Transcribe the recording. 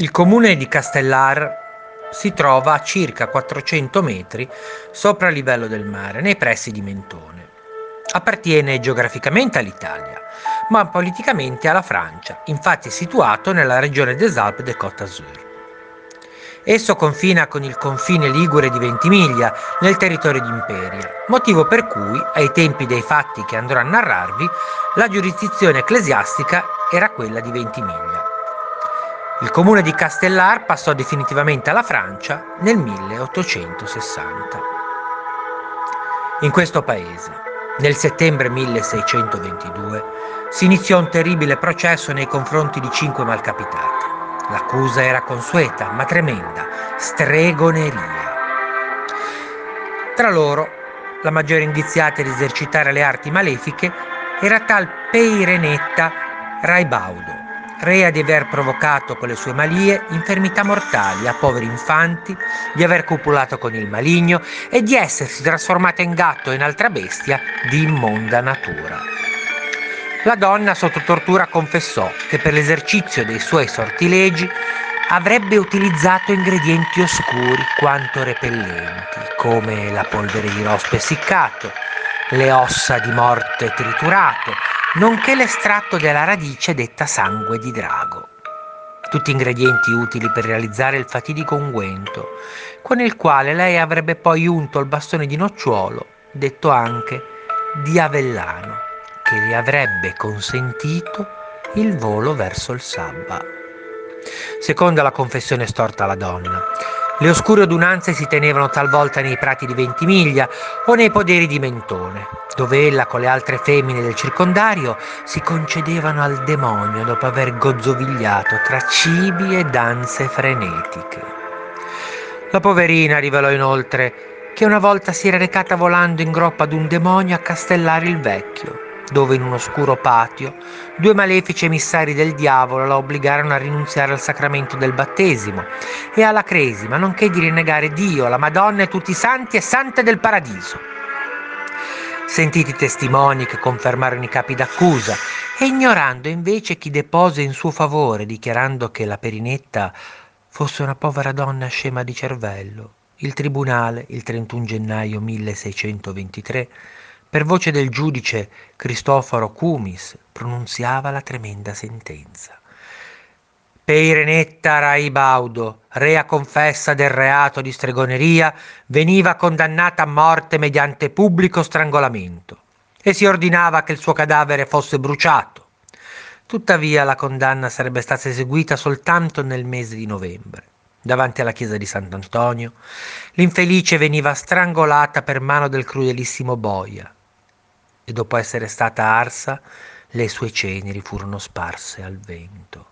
Il comune di Castellar si trova a circa 400 metri sopra il livello del mare, nei pressi di Mentone. Appartiene geograficamente all'Italia, ma politicamente alla Francia, infatti è situato nella regione des Alpes de Côte d'Azur. Esso confina con il confine ligure di Ventimiglia nel territorio di Imperia, motivo per cui, ai tempi dei fatti che andrò a narrarvi, la giurisdizione ecclesiastica era quella di Ventimiglia. Il comune di Castellar passò definitivamente alla Francia nel 1860. In questo paese, nel settembre 1622, si iniziò un terribile processo nei confronti di cinque malcapitati. L'accusa era consueta, ma tremenda, stregoneria. Tra loro, la maggiore indiziata ad esercitare le arti malefiche era tal Peirenetta Raibaudo, rea di aver provocato con le sue malie infermità mortali a poveri infanti, di aver copulato con il maligno e di essersi trasformata in gatto e in altra bestia di immonda natura. La donna sotto tortura confessò che per l'esercizio dei suoi sortilegi avrebbe utilizzato ingredienti oscuri quanto repellenti, come la polvere di rospo essiccato, le ossa di morte triturato, nonché l'estratto della radice detta sangue di drago. Tutti ingredienti utili per realizzare il fatidico unguento, con il quale lei avrebbe poi unto il bastone di nocciuolo, detto anche di avellano, che le avrebbe consentito il volo verso il sabba. Seconda la confessione storta alla donna, le oscure adunanze si tenevano talvolta nei prati di Ventimiglia o nei poderi di Mentone, dove ella con le altre femmine del circondario si concedevano al demonio dopo aver gozzovigliato tra cibi e danze frenetiche. La poverina rivelò inoltre che una volta si era recata volando in groppa ad un demonio a castellare il vecchio dove in un oscuro patio due malefici emissari del diavolo la obbligarono a rinunziare al sacramento del battesimo e alla cresima, nonché di rinnegare Dio, la Madonna e tutti i santi e sante del paradiso. Sentiti i testimoni che confermarono i capi d'accusa e ignorando invece chi depose in suo favore, dichiarando che la Perinetta fosse una povera donna scema di cervello, il tribunale, il 31 gennaio 1623, per voce del giudice Cristoforo Cumis pronunziava la tremenda sentenza. Peirenetta Raibaudo, rea confessa del reato di stregoneria, veniva condannata a morte mediante pubblico strangolamento e si ordinava che il suo cadavere fosse bruciato. Tuttavia la condanna sarebbe stata eseguita soltanto nel mese di novembre. Davanti alla chiesa di Sant'Antonio, l'infelice veniva strangolata per mano del crudelissimo boia, e dopo essere stata arsa, le sue ceneri furono sparse al vento.